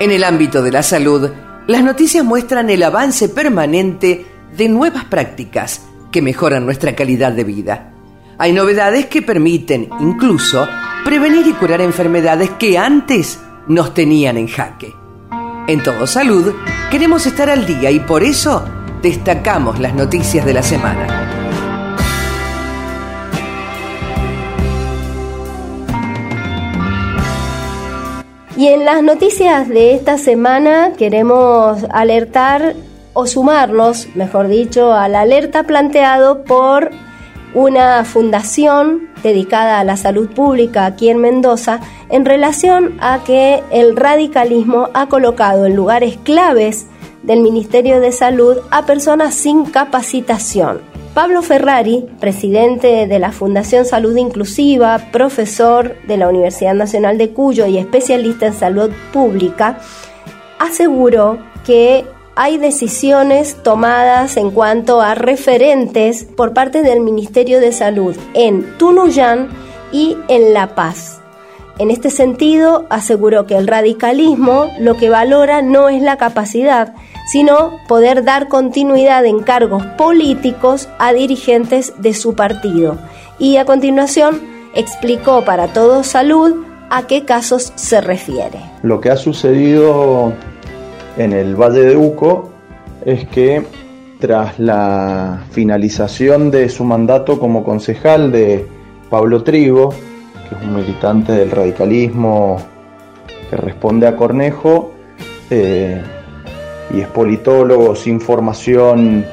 En el ámbito de la salud, las noticias muestran el avance permanente de nuevas prácticas que mejoran nuestra calidad de vida. Hay novedades que permiten incluso prevenir y curar enfermedades que antes nos tenían en jaque. En Todo Salud queremos estar al día y por eso destacamos las noticias de la semana. Y en las noticias de esta semana queremos alertar o sumarnos, mejor dicho, a la alerta planteado por una fundación dedicada a la salud pública aquí en Mendoza en relación a que el radicalismo ha colocado en lugares claves del Ministerio de Salud a personas sin capacitación. Pablo Ferrari, presidente de la Fundación Salud Inclusiva, profesor de la Universidad Nacional de Cuyo y especialista en salud pública, aseguró que hay decisiones tomadas en cuanto a referentes por parte del Ministerio de Salud en Tunuyán y en La Paz. En este sentido, aseguró que el radicalismo lo que valora no es la capacidad, sino poder dar continuidad en cargos políticos a dirigentes de su partido. Y a continuación explicó para Todo Salud a qué casos se refiere. Lo que ha sucedido en el Valle de Uco es que tras la finalización de su mandato como concejal de Pablo Trigo, que es un militante del radicalismo que responde a Cornejo, eh, y es politólogo sin formación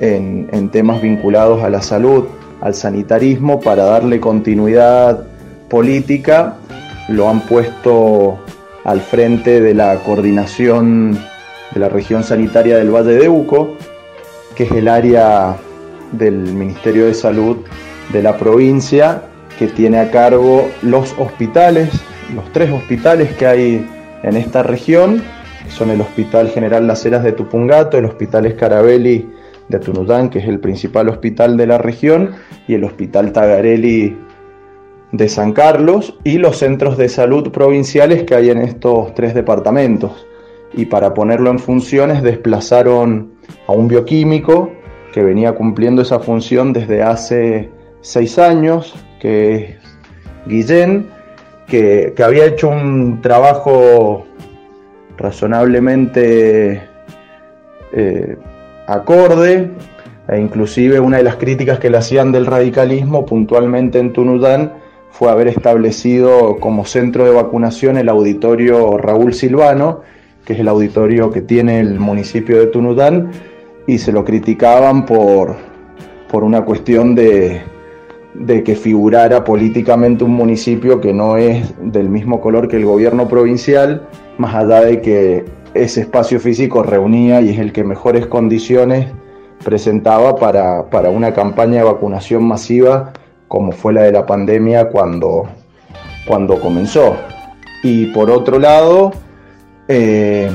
en, en temas vinculados a la salud, al sanitarismo, para darle continuidad política, lo han puesto al frente de la coordinación de la región sanitaria del Valle de Uco, que es el área del Ministerio de Salud de la provincia que tiene a cargo los hospitales, los tres hospitales que hay en esta región, son el Hospital General Las Heras de Tupungato, el Hospital Escarabelli de Tunután, que es el principal hospital de la región, y el Hospital Tagarelli de San Carlos y los centros de salud provinciales que hay en estos tres departamentos. Y para ponerlo en funciones desplazaron a un bioquímico que venía cumpliendo esa función desde hace seis años, que Guillén, que, había hecho un trabajo razonablemente eh, acorde, e inclusive una de las críticas que le hacían del radicalismo puntualmente en Tunudán fue haber establecido como centro de vacunación el auditorio Raúl Silvano, que es el auditorio que tiene el municipio de Tunudán, y se lo criticaban por, por una cuestión de, de que figurara políticamente un municipio que no es del mismo color que el gobierno provincial, más allá de que ese espacio físico reunía y es el que mejores condiciones presentaba para, para una campaña de vacunación masiva como fue la de la pandemia cuando, cuando comenzó. Y por otro lado, eh,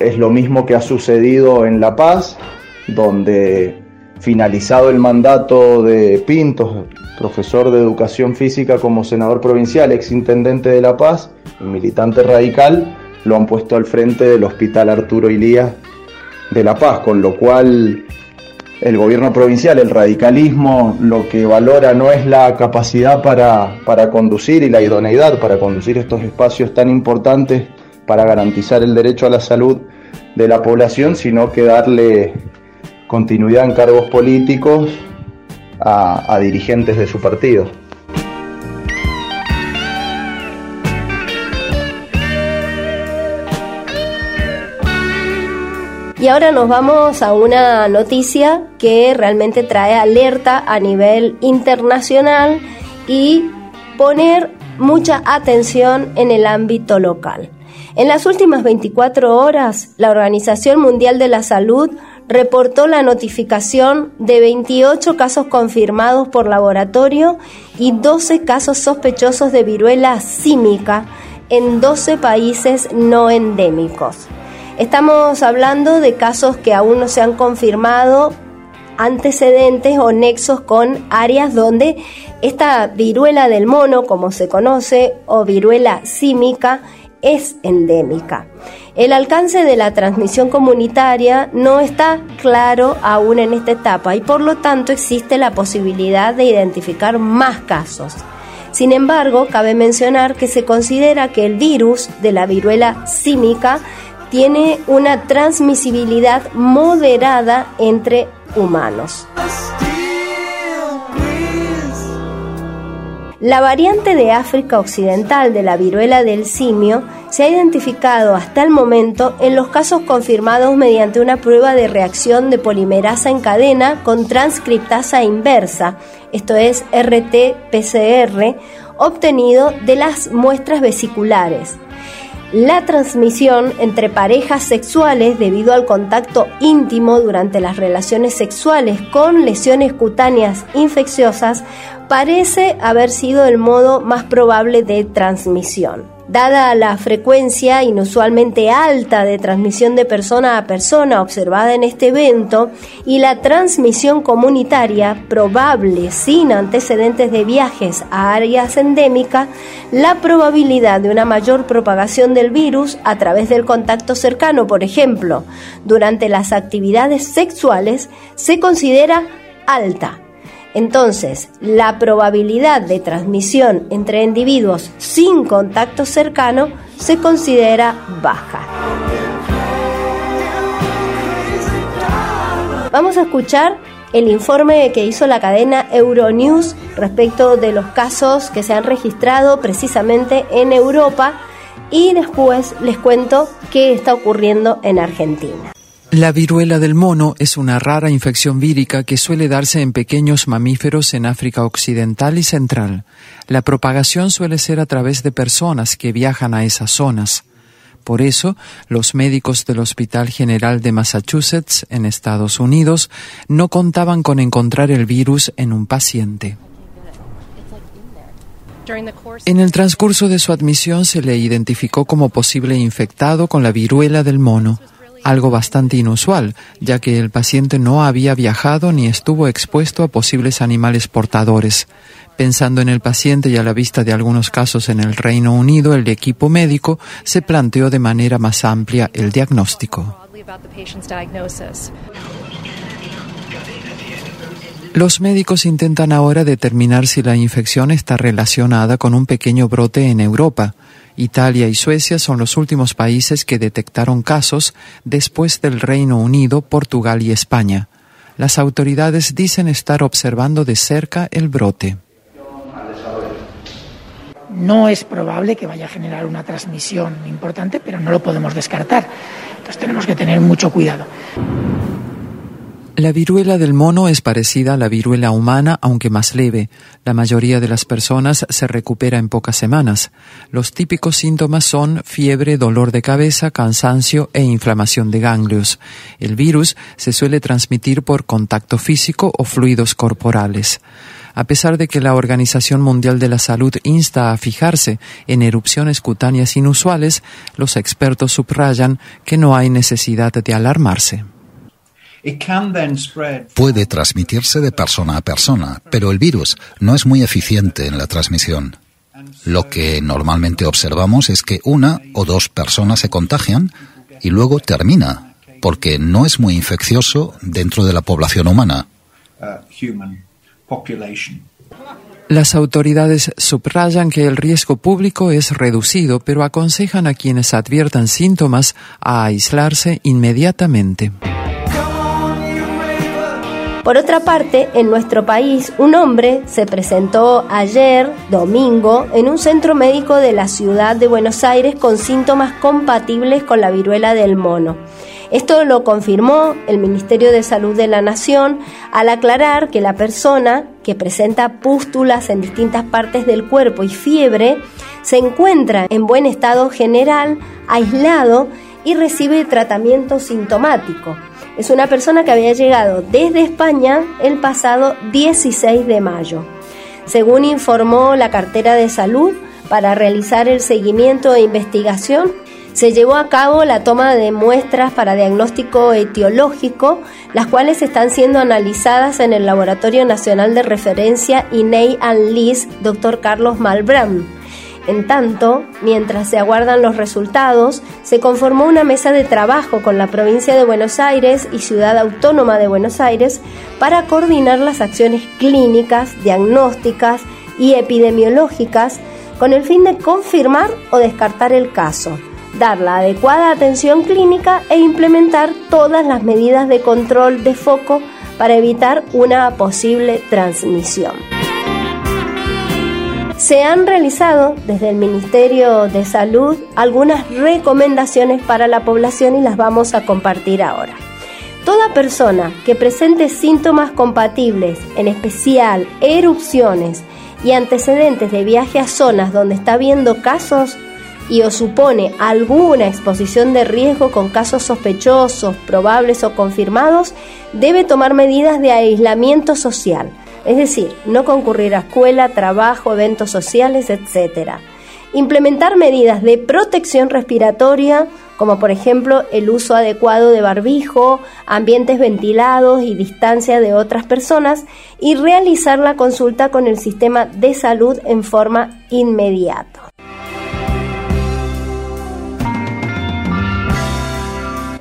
es lo mismo que ha sucedido en La Paz, donde finalizado el mandato de Pintos, profesor de educación física como senador provincial, ex intendente de La Paz, militante radical, lo han puesto al frente del Hospital Arturo Ilías de La Paz, con lo cual el gobierno provincial, el radicalismo, lo que valora no es la capacidad para, para, conducir y la idoneidad para conducir estos espacios tan importantes para garantizar el derecho a la salud de la población, sino que darle continuidad en cargos políticos a, a dirigentes de su partido. Y ahora nos vamos a una noticia que realmente trae alerta a nivel internacional y poner mucha atención en el ámbito local. En las últimas 24 horas, la Organización Mundial de la Salud reportó la notificación de 28 casos confirmados por laboratorio y 12 casos sospechosos de viruela símica en 12 países no endémicos. Estamos hablando de casos que aún no se han confirmado antecedentes o nexos con áreas donde esta viruela del mono, como se conoce, o viruela símica, es endémica. El alcance de la transmisión comunitaria no está claro aún en esta etapa y por lo tanto existe la posibilidad de identificar más casos. Sin embargo, cabe mencionar que se considera que el virus de la viruela símica tiene una transmisibilidad moderada entre humanos. La variante de África Occidental de la viruela del simio se ha identificado hasta el momento en los casos confirmados mediante una prueba de reacción de polimerasa en cadena con transcriptasa inversa, esto es RT-PCR, obtenido de las muestras vesiculares la transmisión entre parejas sexuales debido al contacto íntimo durante las relaciones sexuales con lesiones cutáneas infecciosas parece haber sido el modo más probable de transmisión. Dada la frecuencia inusualmente alta de transmisión de persona a persona observada en este evento y la transmisión comunitaria probable sin antecedentes de viajes a áreas endémicas, la probabilidad de una mayor propagación del virus a través del contacto cercano, por ejemplo, durante las actividades sexuales, se considera alta entonces, la probabilidad de transmisión entre individuos sin contacto cercano se considera baja. Vamos a escuchar el informe que hizo la cadena Euronews respecto de los casos que se han registrado precisamente en Europa y después les cuento qué está ocurriendo en Argentina. La viruela del mono es una rara infección vírica que suele darse en pequeños mamíferos en África Occidental y Central. La propagación suele ser a través de personas que viajan a esas zonas. Por eso, los médicos del Hospital General de Massachusetts, en Estados Unidos, no contaban con encontrar el virus en un paciente. En el transcurso de su admisión se le identificó como posible infectado con la viruela del mono algo bastante inusual, ya que el paciente no había viajado ni estuvo expuesto a posibles animales portadores. Pensando en el paciente y a la vista de algunos casos en el Reino Unido, el equipo médico se planteó de manera más amplia el diagnóstico. Los médicos intentan ahora determinar si la infección está relacionada con un pequeño brote en Europa. Italia y Suecia son los últimos países que detectaron casos después del Reino Unido, Portugal y España. Las autoridades dicen estar observando de cerca el brote. No es probable que vaya a generar una transmisión importante, pero no lo podemos descartar. Entonces tenemos que tener mucho cuidado. La viruela del mono es parecida a la viruela humana, aunque más leve. La mayoría de las personas se recupera en pocas semanas. Los típicos síntomas son fiebre, dolor de cabeza, cansancio e inflamación de ganglios. El virus se suele transmitir por contacto físico o fluidos corporales. A pesar de que la Organización Mundial de la Salud insta a fijarse en erupciones cutáneas inusuales, los expertos subrayan que no hay necesidad de alarmarse. Puede transmitirse de persona a persona, pero el virus no es muy eficiente en la transmisión. Lo que normalmente observamos es que una o dos personas se contagian y luego termina, porque no es muy infeccioso dentro de la población humana. Las autoridades subrayan que el riesgo público es reducido, pero aconsejan a quienes adviertan síntomas a aislarse inmediatamente. Por otra parte, en nuestro país, un hombre se presentó ayer, domingo, en un centro médico de la ciudad de Buenos Aires con síntomas compatibles con la viruela del mono. Esto lo confirmó el Ministerio de Salud de la Nación al aclarar que la persona que presenta pústulas en distintas partes del cuerpo y fiebre se encuentra en buen estado general, aislado y recibe tratamiento sintomático es una persona que había llegado desde España el pasado 16 de mayo. Según informó la cartera de salud, para realizar el seguimiento e investigación, se llevó a cabo la toma de muestras para diagnóstico etiológico, las cuales están siendo analizadas en el Laboratorio Nacional de Referencia INEI Anlis, Dr. Carlos Malbrán. En tanto, mientras se aguardan los resultados, se conformó una mesa de trabajo con la provincia de Buenos Aires y Ciudad Autónoma de Buenos Aires para coordinar las acciones clínicas, diagnósticas y epidemiológicas con el fin de confirmar o descartar el caso, dar la adecuada atención clínica e implementar todas las medidas de control de foco para evitar una posible transmisión. Se han realizado desde el Ministerio de Salud algunas recomendaciones para la población y las vamos a compartir ahora. Toda persona que presente síntomas compatibles, en especial erupciones y antecedentes de viaje a zonas donde está habiendo casos y o supone alguna exposición de riesgo con casos sospechosos, probables o confirmados, debe tomar medidas de aislamiento social, es decir, no concurrir a escuela, trabajo, eventos sociales, etc. Implementar medidas de protección respiratoria, como por ejemplo el uso adecuado de barbijo, ambientes ventilados y distancia de otras personas, y realizar la consulta con el sistema de salud en forma inmediata.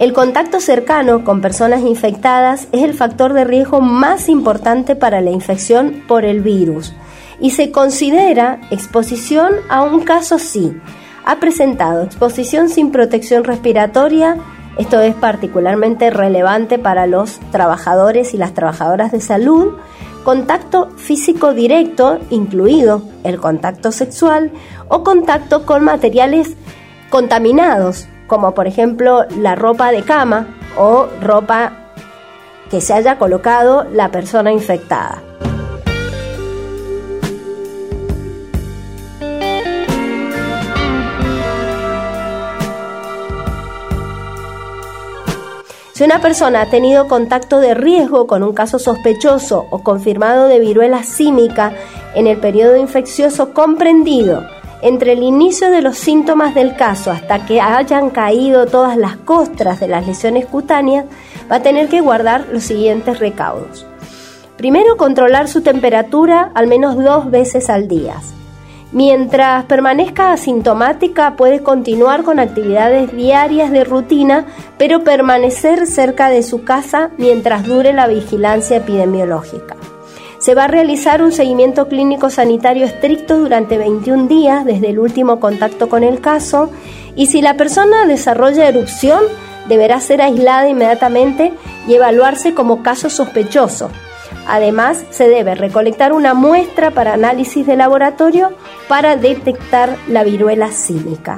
El contacto cercano con personas infectadas es el factor de riesgo más importante para la infección por el virus y se considera exposición a un caso sí. Ha presentado exposición sin protección respiratoria, esto es particularmente relevante para los trabajadores y las trabajadoras de salud, contacto físico directo, incluido el contacto sexual, o contacto con materiales contaminados, como por ejemplo la ropa de cama o ropa que se haya colocado la persona infectada. Si una persona ha tenido contacto de riesgo con un caso sospechoso o confirmado de viruela símica en el periodo infeccioso comprendido entre el inicio de los síntomas del caso hasta que hayan caído todas las costras de las lesiones cutáneas, va a tener que guardar los siguientes recaudos. Primero, controlar su temperatura al menos dos veces al día. Mientras permanezca asintomática, puede continuar con actividades diarias de rutina, pero permanecer cerca de su casa mientras dure la vigilancia epidemiológica. Se va a realizar un seguimiento clínico sanitario estricto durante 21 días desde el último contacto con el caso y si la persona desarrolla erupción deberá ser aislada inmediatamente y evaluarse como caso sospechoso. Además, se debe recolectar una muestra para análisis de laboratorio para detectar la viruela símica.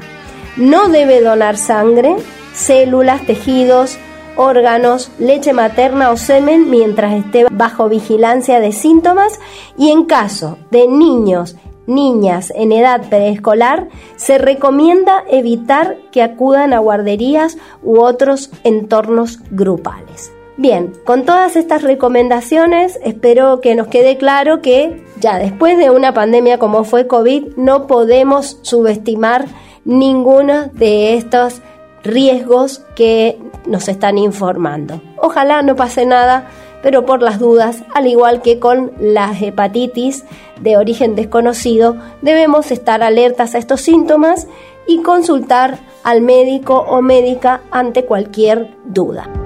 No debe donar sangre, células, tejidos, órganos, leche materna o semen mientras esté bajo vigilancia de síntomas y en caso de niños, niñas en edad preescolar, se recomienda evitar que acudan a guarderías u otros entornos grupales. Bien, con todas estas recomendaciones espero que nos quede claro que ya después de una pandemia como fue COVID no podemos subestimar ninguno de estos riesgos que nos están informando. Ojalá no pase nada, pero por las dudas, al igual que con la hepatitis de origen desconocido, debemos estar alertas a estos síntomas y consultar al médico o médica ante cualquier duda.